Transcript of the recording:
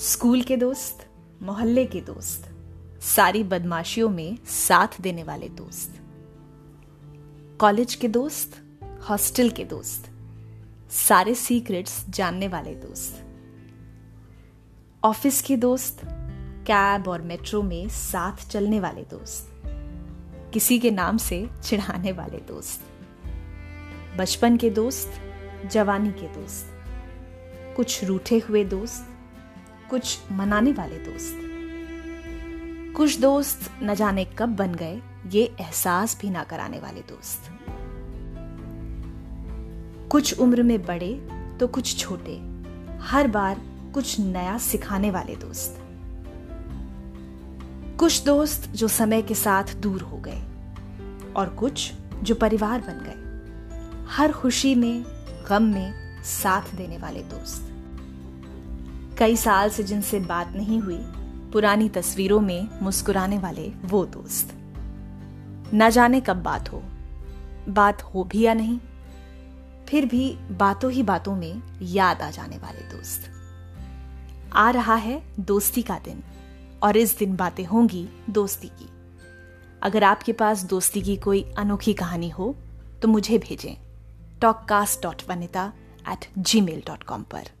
School के दोस्त, मोहल्ले के दोस्त, सारी बदमाशियों में साथ देने वाले दोस्त, कॉलेज के दोस्त, हॉस्टल के दोस्त, सारे सीक्रेट्स जानने वाले दोस्त, ऑफ़िस के दोस्त, कैब और मेट्रो में साथ चलने वाले दोस्त, किसी के नाम से चिढ़ाने वाले दोस्त, बचपन के दोस्त, जवानी के दोस्त, कुछ रूठे हुए दोस्त कुछ मनाने वाले दोस्त। कुछ दोस्त न जाने कब बन गए, ये एहसास भी ना कराने वाले दोस्त। कुछ उम्र में बड़े तो कुछ छोटे, हर बार कुछ नया सिखाने वाले दोस्त। कुछ दोस्त जो समय के साथ दूर हो गए और कुछ जो परिवार बन गए, हर खुशी में, गम में साथ देने वाले दोस्त। कई साल से जिनसे बात नहीं हुई, पुरानी तस्वीरों में मुस्कुराने वाले वो दोस्त। न जाने कब बात हो। बात हो भी या नहीं, फिर भी बातों ही बातों में याद आ जाने वाले दोस्त। आ रहा है दोस्ती का दिन, और इस दिन बातें होंगी दोस्ती की। अगर आपके पास दोस्ती की कोई अनोखी कहानी हो तो मुझे भेजें। Talkcast dot Vanita at Gmail dot com पर।